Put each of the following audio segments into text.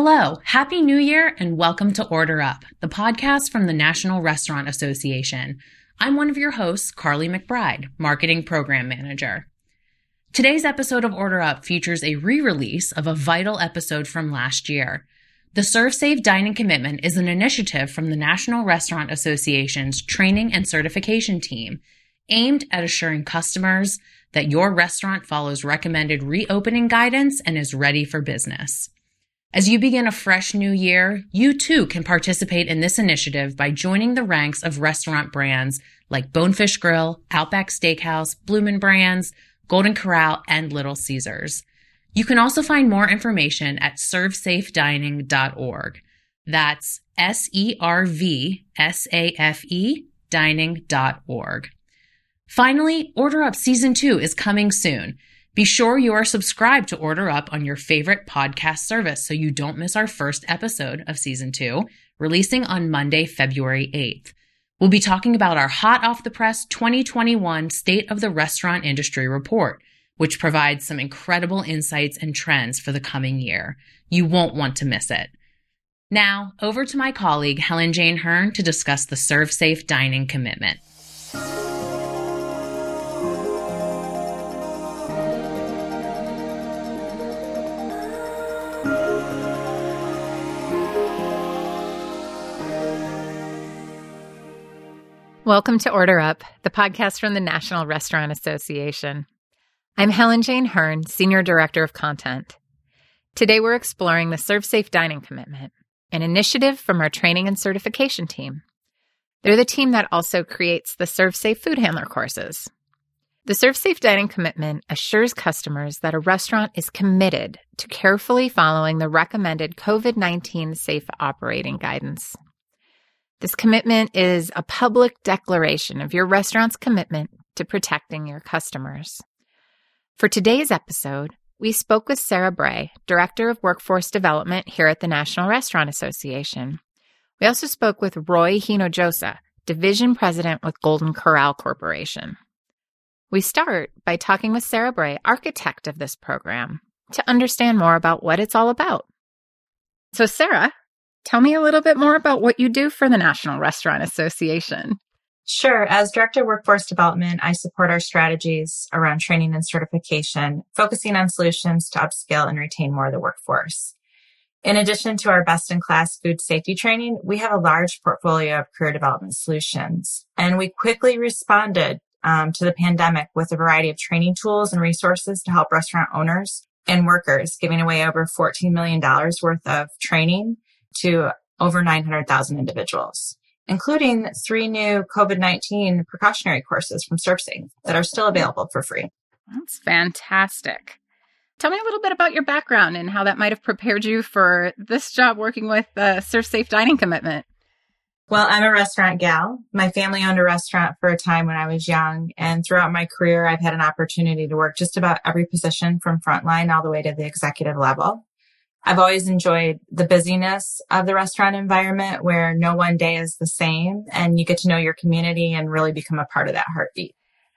Hello, Happy New Year, and welcome to Order Up, the podcast from the National Restaurant Association. I'm one of your hosts, Carly McBride, Marketing Program Manager. Today's episode of Order Up features a re release of a vital episode from last year. The ServSafe Dining Commitment is an initiative from the National Restaurant Association's training and certification team aimed at assuring customers that your restaurant follows recommended reopening guidance and is ready for business. As you begin a fresh new year, you too can participate in this initiative by joining the ranks of restaurant brands like Bonefish Grill, Outback Steakhouse, Bloomin' Brands, Golden Corral, and Little Caesars. You can also find more information at servsafedining.org. That's S E R V S A F E dining.org. Finally, Order Up Season 2 is coming soon. Be sure you are subscribed to Order Up on your favorite podcast service so you don't miss our first episode of season two, releasing on Monday, February 8th. We'll be talking about our hot off the press 2021 State of the Restaurant Industry report, which provides some incredible insights and trends for the coming year. You won't want to miss it. Now, over to my colleague Helen Jane Hearn to discuss the ServSafe Dining commitment. Welcome to Order Up, the podcast from the National Restaurant Association. I'm Helen Jane Hearn, Senior Director of Content. Today we're exploring the ServSafe Dining Commitment, an initiative from our training and certification team. They're the team that also creates the ServSafe Food Handler courses. The ServSafe Dining Commitment assures customers that a restaurant is committed to carefully following the recommended COVID 19 safe operating guidance. This commitment is a public declaration of your restaurant's commitment to protecting your customers. For today's episode, we spoke with Sarah Bray, Director of Workforce Development here at the National Restaurant Association. We also spoke with Roy Hinojosa, Division President with Golden Corral Corporation. We start by talking with Sarah Bray, architect of this program, to understand more about what it's all about. So, Sarah, Tell me a little bit more about what you do for the National Restaurant Association. Sure. As Director of Workforce Development, I support our strategies around training and certification, focusing on solutions to upskill and retain more of the workforce. In addition to our best in class food safety training, we have a large portfolio of career development solutions. And we quickly responded um, to the pandemic with a variety of training tools and resources to help restaurant owners and workers, giving away over $14 million worth of training to over 900,000 individuals, including three new COVID-19 precautionary courses from ServeSafe that are still available for free. That's fantastic. Tell me a little bit about your background and how that might have prepared you for this job working with the ServSafe Dining Commitment. Well, I'm a restaurant gal. My family owned a restaurant for a time when I was young. And throughout my career, I've had an opportunity to work just about every position from frontline all the way to the executive level. I've always enjoyed the busyness of the restaurant environment where no one day is the same and you get to know your community and really become a part of that heartbeat.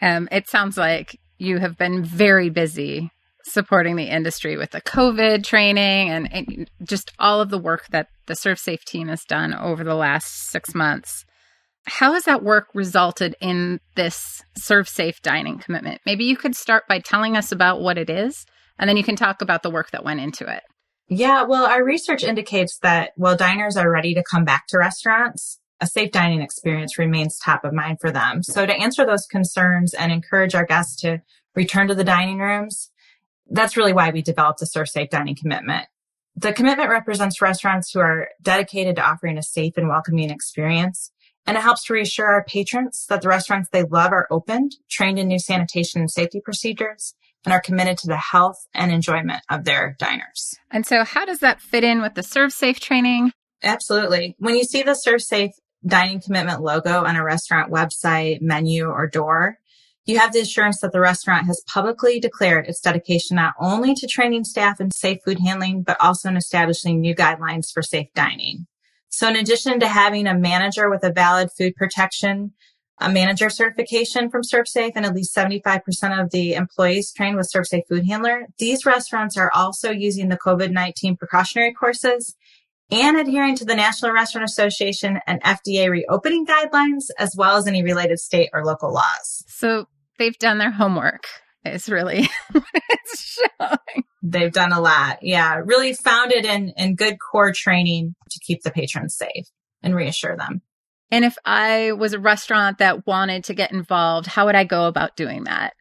Um, it sounds like you have been very busy supporting the industry with the COVID training and, and just all of the work that the ServSafe team has done over the last six months. How has that work resulted in this ServSafe dining commitment? Maybe you could start by telling us about what it is, and then you can talk about the work that went into it. Yeah, well, our research indicates that while diners are ready to come back to restaurants, a safe dining experience remains top of mind for them. So to answer those concerns and encourage our guests to return to the dining rooms, that's really why we developed the ServSafe Dining Commitment. The commitment represents restaurants who are dedicated to offering a safe and welcoming experience. And it helps to reassure our patrons that the restaurants they love are opened, trained in new sanitation and safety procedures, and are committed to the health and enjoyment of their diners. And so, how does that fit in with the ServSafe training? Absolutely. When you see the ServSafe dining commitment logo on a restaurant website, menu, or door, you have the assurance that the restaurant has publicly declared its dedication not only to training staff in safe food handling, but also in establishing new guidelines for safe dining. So in addition to having a manager with a valid food protection a manager certification from ServSafe and at least 75% of the employees trained with ServSafe Food Handler. These restaurants are also using the COVID-19 precautionary courses and adhering to the National Restaurant Association and FDA reopening guidelines, as well as any related state or local laws. So they've done their homework. It's really what it's showing. They've done a lot. Yeah. Really founded in, in good core training to keep the patrons safe and reassure them. And if I was a restaurant that wanted to get involved, how would I go about doing that?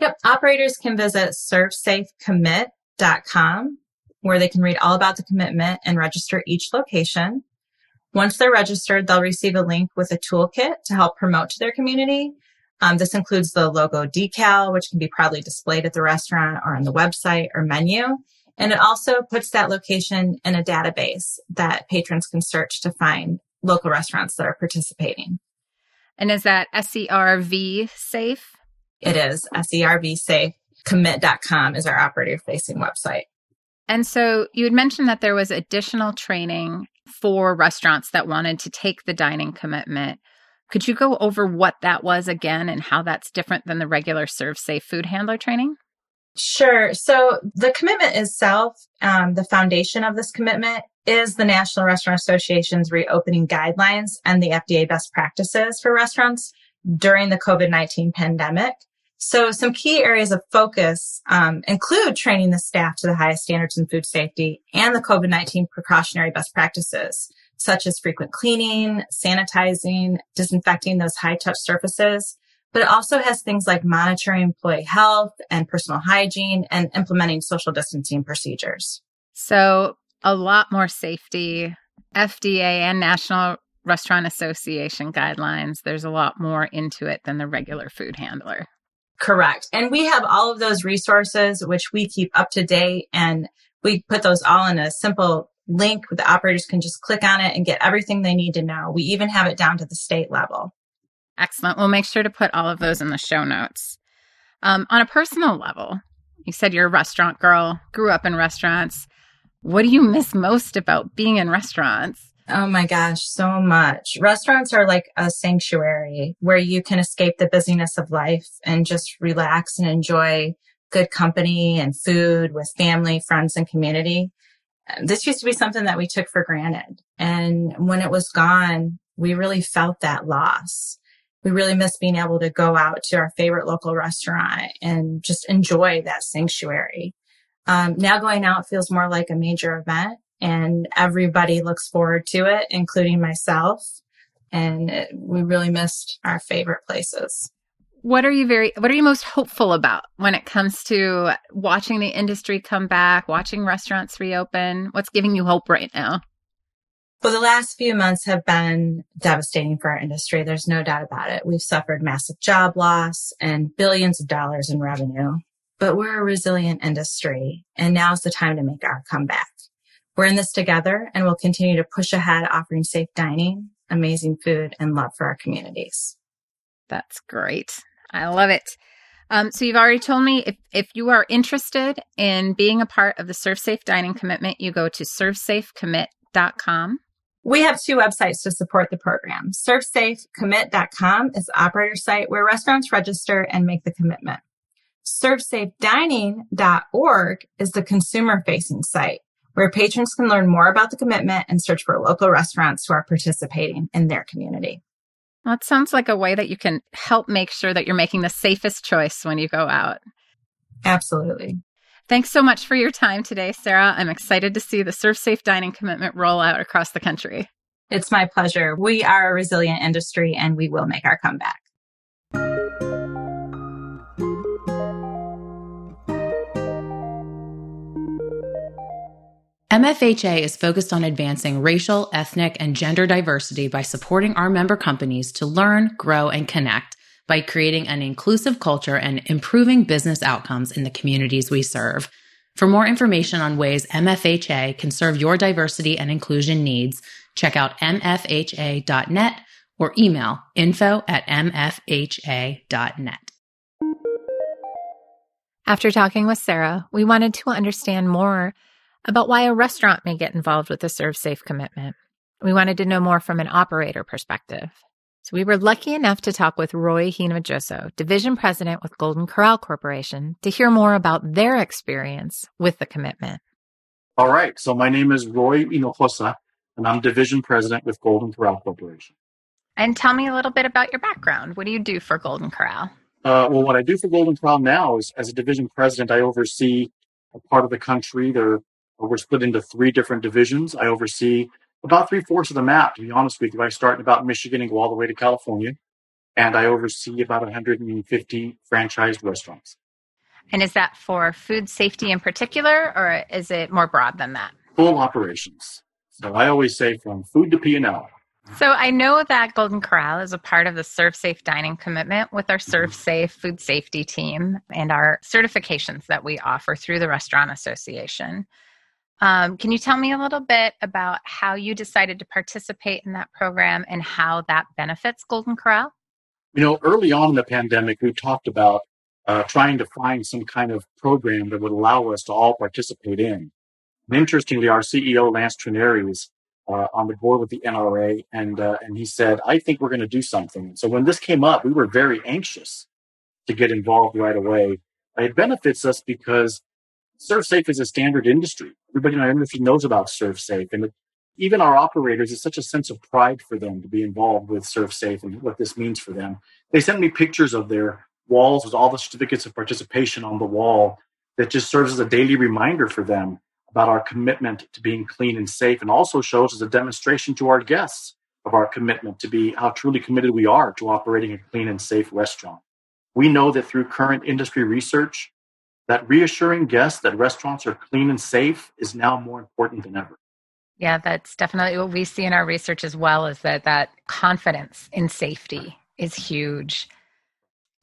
Yep. Operators can visit servsafecommit.com where they can read all about the commitment and register each location. Once they're registered, they'll receive a link with a toolkit to help promote to their community. Um, this includes the logo decal, which can be proudly displayed at the restaurant or on the website or menu. And it also puts that location in a database that patrons can search to find local restaurants that are participating. And is that SERV safe? It is SERV safe. Commit.com is our operator facing website. And so you had mentioned that there was additional training for restaurants that wanted to take the dining commitment. Could you go over what that was again and how that's different than the regular ServSafe food handler training? Sure. So the commitment itself, um, the foundation of this commitment is the National Restaurant Association's reopening guidelines and the FDA best practices for restaurants during the COVID-19 pandemic. So some key areas of focus um, include training the staff to the highest standards in food safety and the COVID-19 precautionary best practices, such as frequent cleaning, sanitizing, disinfecting those high touch surfaces. But it also has things like monitoring employee health and personal hygiene and implementing social distancing procedures. So a lot more safety, FDA and National Restaurant Association guidelines. There's a lot more into it than the regular food handler. Correct. And we have all of those resources, which we keep up to date and we put those all in a simple link the operators can just click on it and get everything they need to know. We even have it down to the state level. Excellent. We'll make sure to put all of those in the show notes. Um, on a personal level, you said you're a restaurant girl, grew up in restaurants. What do you miss most about being in restaurants? Oh my gosh, so much. Restaurants are like a sanctuary where you can escape the busyness of life and just relax and enjoy good company and food with family, friends, and community. This used to be something that we took for granted. And when it was gone, we really felt that loss. We really miss being able to go out to our favorite local restaurant and just enjoy that sanctuary. Um, now going out feels more like a major event and everybody looks forward to it, including myself. And it, we really missed our favorite places. What are you very what are you most hopeful about when it comes to watching the industry come back, watching restaurants reopen? What's giving you hope right now? Well, the last few months have been devastating for our industry. There's no doubt about it. We've suffered massive job loss and billions of dollars in revenue, but we're a resilient industry and now's the time to make our comeback. We're in this together and we'll continue to push ahead offering safe dining, amazing food, and love for our communities. That's great. I love it. Um, so you've already told me if, if you are interested in being a part of the ServSafe Dining Commitment, you go to servsafecommit.com. We have two websites to support the program. ServSafeCommit.com is the operator site where restaurants register and make the commitment. ServSafeDining.org is the consumer facing site where patrons can learn more about the commitment and search for local restaurants who are participating in their community. That sounds like a way that you can help make sure that you're making the safest choice when you go out. Absolutely. Thanks so much for your time today, Sarah. I'm excited to see the ServSafe Dining commitment roll out across the country. It's my pleasure. We are a resilient industry and we will make our comeback. MFHA is focused on advancing racial, ethnic, and gender diversity by supporting our member companies to learn, grow, and connect by creating an inclusive culture and improving business outcomes in the communities we serve. For more information on ways MFHA can serve your diversity and inclusion needs, check out mfha.net or email info at mfha.net. After talking with Sarah, we wanted to understand more about why a restaurant may get involved with the ServSafe commitment. We wanted to know more from an operator perspective. So we were lucky enough to talk with Roy Hinojosa, division president with Golden Corral Corporation, to hear more about their experience with the commitment. All right. So my name is Roy Hinojosa, and I'm division president with Golden Corral Corporation. And tell me a little bit about your background. What do you do for Golden Corral? Uh, well, what I do for Golden Corral now is, as a division president, I oversee a part of the country. There, we're split into three different divisions. I oversee about three fourths of the map. To be honest with you, I start in about Michigan and go all the way to California, and I oversee about 150 franchised restaurants. And is that for food safety in particular, or is it more broad than that? Full operations. So I always say from food to P&L. So I know that Golden Corral is a part of the ServSafe Dining commitment with our mm-hmm. ServSafe food safety team and our certifications that we offer through the Restaurant Association. Um, can you tell me a little bit about how you decided to participate in that program and how that benefits Golden Corral? You know, early on in the pandemic, we talked about uh, trying to find some kind of program that would allow us to all participate in. And interestingly, our CEO, Lance Trenary, is uh, on the board with the NRA, and uh, and he said, "I think we're going to do something." So when this came up, we were very anxious to get involved right away. It benefits us because ServSafe is a standard industry. Everybody in our industry knows about ServSafe, and even our operators, it's such a sense of pride for them to be involved with ServSafe and what this means for them. They sent me pictures of their walls with all the certificates of participation on the wall that just serves as a daily reminder for them about our commitment to being clean and safe and also shows as a demonstration to our guests of our commitment to be how truly committed we are to operating a clean and safe restaurant. We know that through current industry research, that reassuring guests that restaurants are clean and safe is now more important than ever. Yeah, that's definitely what we see in our research as well is that that confidence in safety is huge.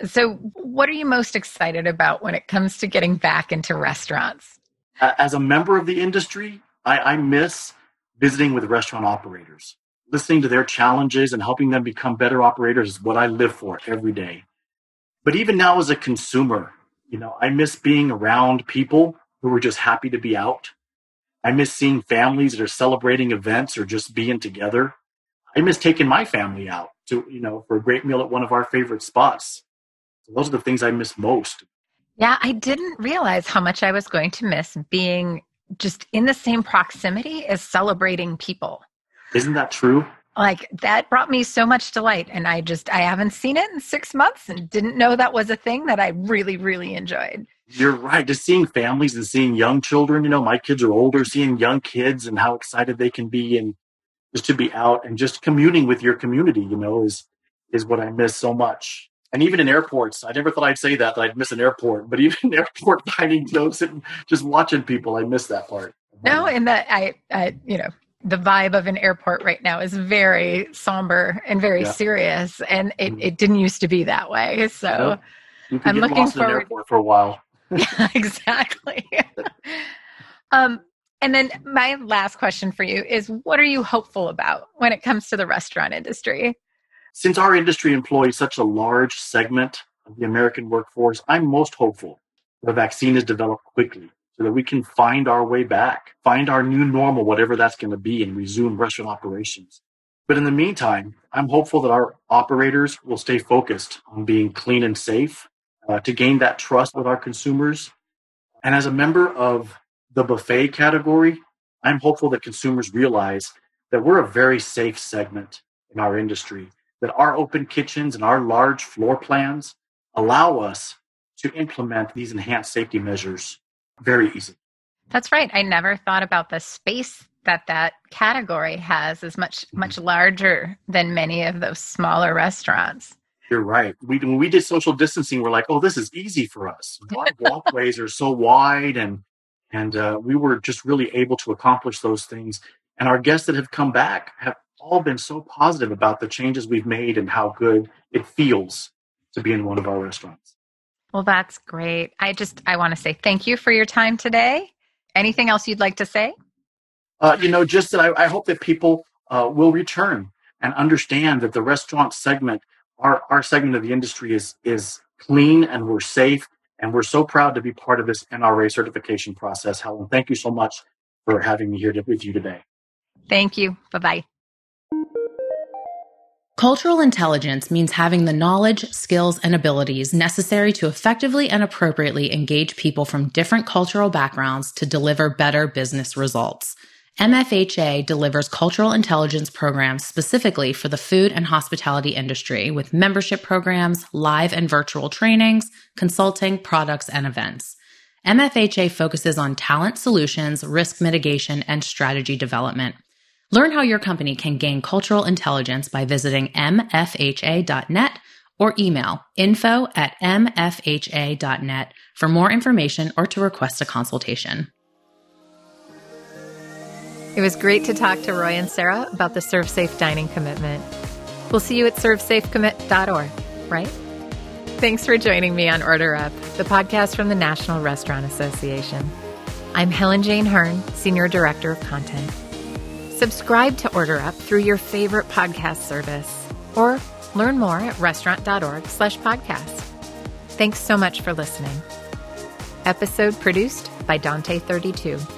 So, what are you most excited about when it comes to getting back into restaurants? As a member of the industry, I, I miss visiting with restaurant operators. Listening to their challenges and helping them become better operators is what I live for every day. But even now, as a consumer, you know, I miss being around people who are just happy to be out. I miss seeing families that are celebrating events or just being together. I miss taking my family out to, you know, for a great meal at one of our favorite spots. So those are the things I miss most. Yeah, I didn't realize how much I was going to miss being just in the same proximity as celebrating people. Isn't that true? Like that brought me so much delight and i just i haven't seen it in six months and didn't know that was a thing that i really really enjoyed. You're right just seeing families and seeing young children you know my kids are older seeing young kids and how excited they can be and just to be out and just communing with your community you know is is what i miss so much. And even in airports i never thought i'd say that that i'd miss an airport but even airport dining you and just watching people i miss that part. No and that I, I you know the vibe of an airport right now is very somber and very yeah. serious, and it, mm-hmm. it didn't used to be that way. So I'm looking forward for a while. yeah, exactly. um, and then my last question for you is: What are you hopeful about when it comes to the restaurant industry? Since our industry employs such a large segment of the American workforce, I'm most hopeful the vaccine is developed quickly so that we can find our way back, find our new normal, whatever that's going to be, and resume restaurant operations. But in the meantime, I'm hopeful that our operators will stay focused on being clean and safe uh, to gain that trust with our consumers. And as a member of the buffet category, I'm hopeful that consumers realize that we're a very safe segment in our industry, that our open kitchens and our large floor plans allow us to implement these enhanced safety measures very easy. That's right. I never thought about the space that that category has is much mm-hmm. much larger than many of those smaller restaurants. You're right. We when we did social distancing, we're like, oh, this is easy for us. Our walkways are so wide, and and uh, we were just really able to accomplish those things. And our guests that have come back have all been so positive about the changes we've made and how good it feels to be in one of our restaurants. Well, that's great. I just I want to say thank you for your time today. Anything else you'd like to say? Uh, you know, just that I, I hope that people uh, will return and understand that the restaurant segment, our our segment of the industry is is clean and we're safe and we're so proud to be part of this NRA certification process. Helen, thank you so much for having me here to, with you today. Thank you. Bye bye. Cultural intelligence means having the knowledge, skills, and abilities necessary to effectively and appropriately engage people from different cultural backgrounds to deliver better business results. MFHA delivers cultural intelligence programs specifically for the food and hospitality industry with membership programs, live and virtual trainings, consulting, products, and events. MFHA focuses on talent solutions, risk mitigation, and strategy development. Learn how your company can gain cultural intelligence by visiting mfha.net or email info at mfha.net for more information or to request a consultation. It was great to talk to Roy and Sarah about the ServSafe dining commitment. We'll see you at servsafecommit.org, right? Thanks for joining me on Order Up, the podcast from the National Restaurant Association. I'm Helen Jane Hearn, Senior Director of Content. Subscribe to Order Up through your favorite podcast service or learn more at restaurant.org slash podcast. Thanks so much for listening. Episode produced by Dante32.